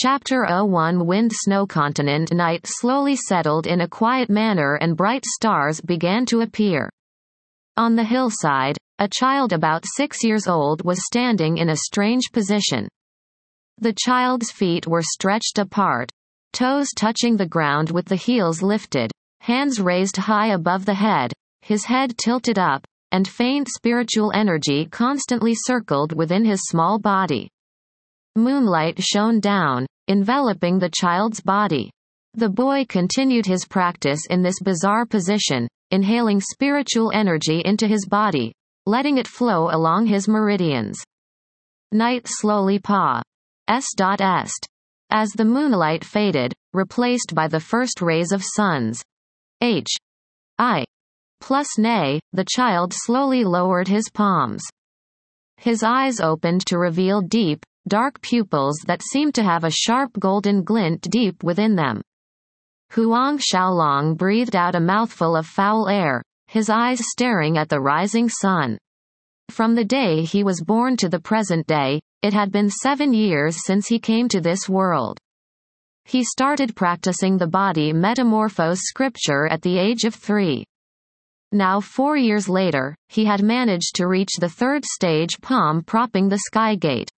Chapter 01 Wind Snow Continent Night slowly settled in a quiet manner and bright stars began to appear. On the hillside, a child about six years old was standing in a strange position. The child's feet were stretched apart, toes touching the ground with the heels lifted, hands raised high above the head, his head tilted up, and faint spiritual energy constantly circled within his small body. Moonlight shone down, enveloping the child's body. The boy continued his practice in this bizarre position, inhaling spiritual energy into his body, letting it flow along his meridians. Night slowly pa. S.Est. As the moonlight faded, replaced by the first rays of suns. H. I. Plus nay, the child slowly lowered his palms. His eyes opened to reveal deep, dark pupils that seemed to have a sharp golden glint deep within them. Huang Xiaolong breathed out a mouthful of foul air, his eyes staring at the rising sun. From the day he was born to the present day, it had been seven years since he came to this world. He started practicing the body metamorphose scripture at the age of three. Now four years later, he had managed to reach the third stage palm propping the sky gate.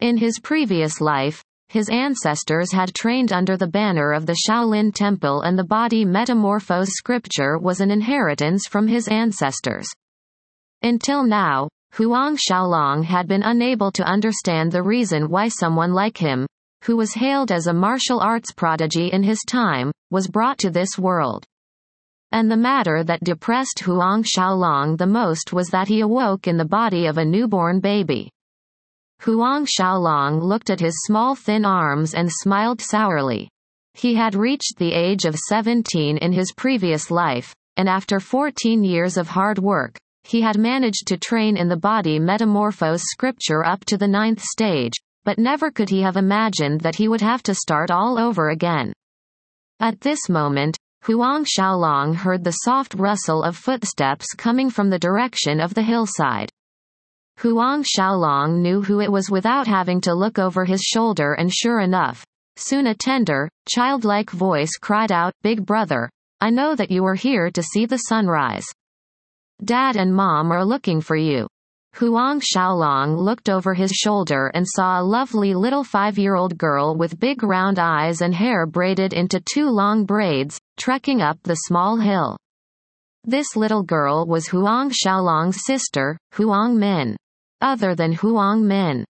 In his previous life, his ancestors had trained under the banner of the Shaolin Temple and the body metamorphose scripture was an inheritance from his ancestors. Until now, Huang Xiaolong had been unable to understand the reason why someone like him, who was hailed as a martial arts prodigy in his time, was brought to this world. And the matter that depressed Huang Xiaolong the most was that he awoke in the body of a newborn baby. Huang Xiaolong looked at his small thin arms and smiled sourly. He had reached the age of 17 in his previous life, and after 14 years of hard work, he had managed to train in the body metamorphose scripture up to the ninth stage, but never could he have imagined that he would have to start all over again. At this moment, Huang Xiaolong heard the soft rustle of footsteps coming from the direction of the hillside. Huang Xiaolong knew who it was without having to look over his shoulder and sure enough, soon a tender, childlike voice cried out, Big brother, I know that you are here to see the sunrise. Dad and Mom are looking for you. Huang Xiaolong looked over his shoulder and saw a lovely little five-year-old girl with big round eyes and hair braided into two long braids, trekking up the small hill. This little girl was Huang Xiaolong's sister, Huang Min. Other than Huang Min,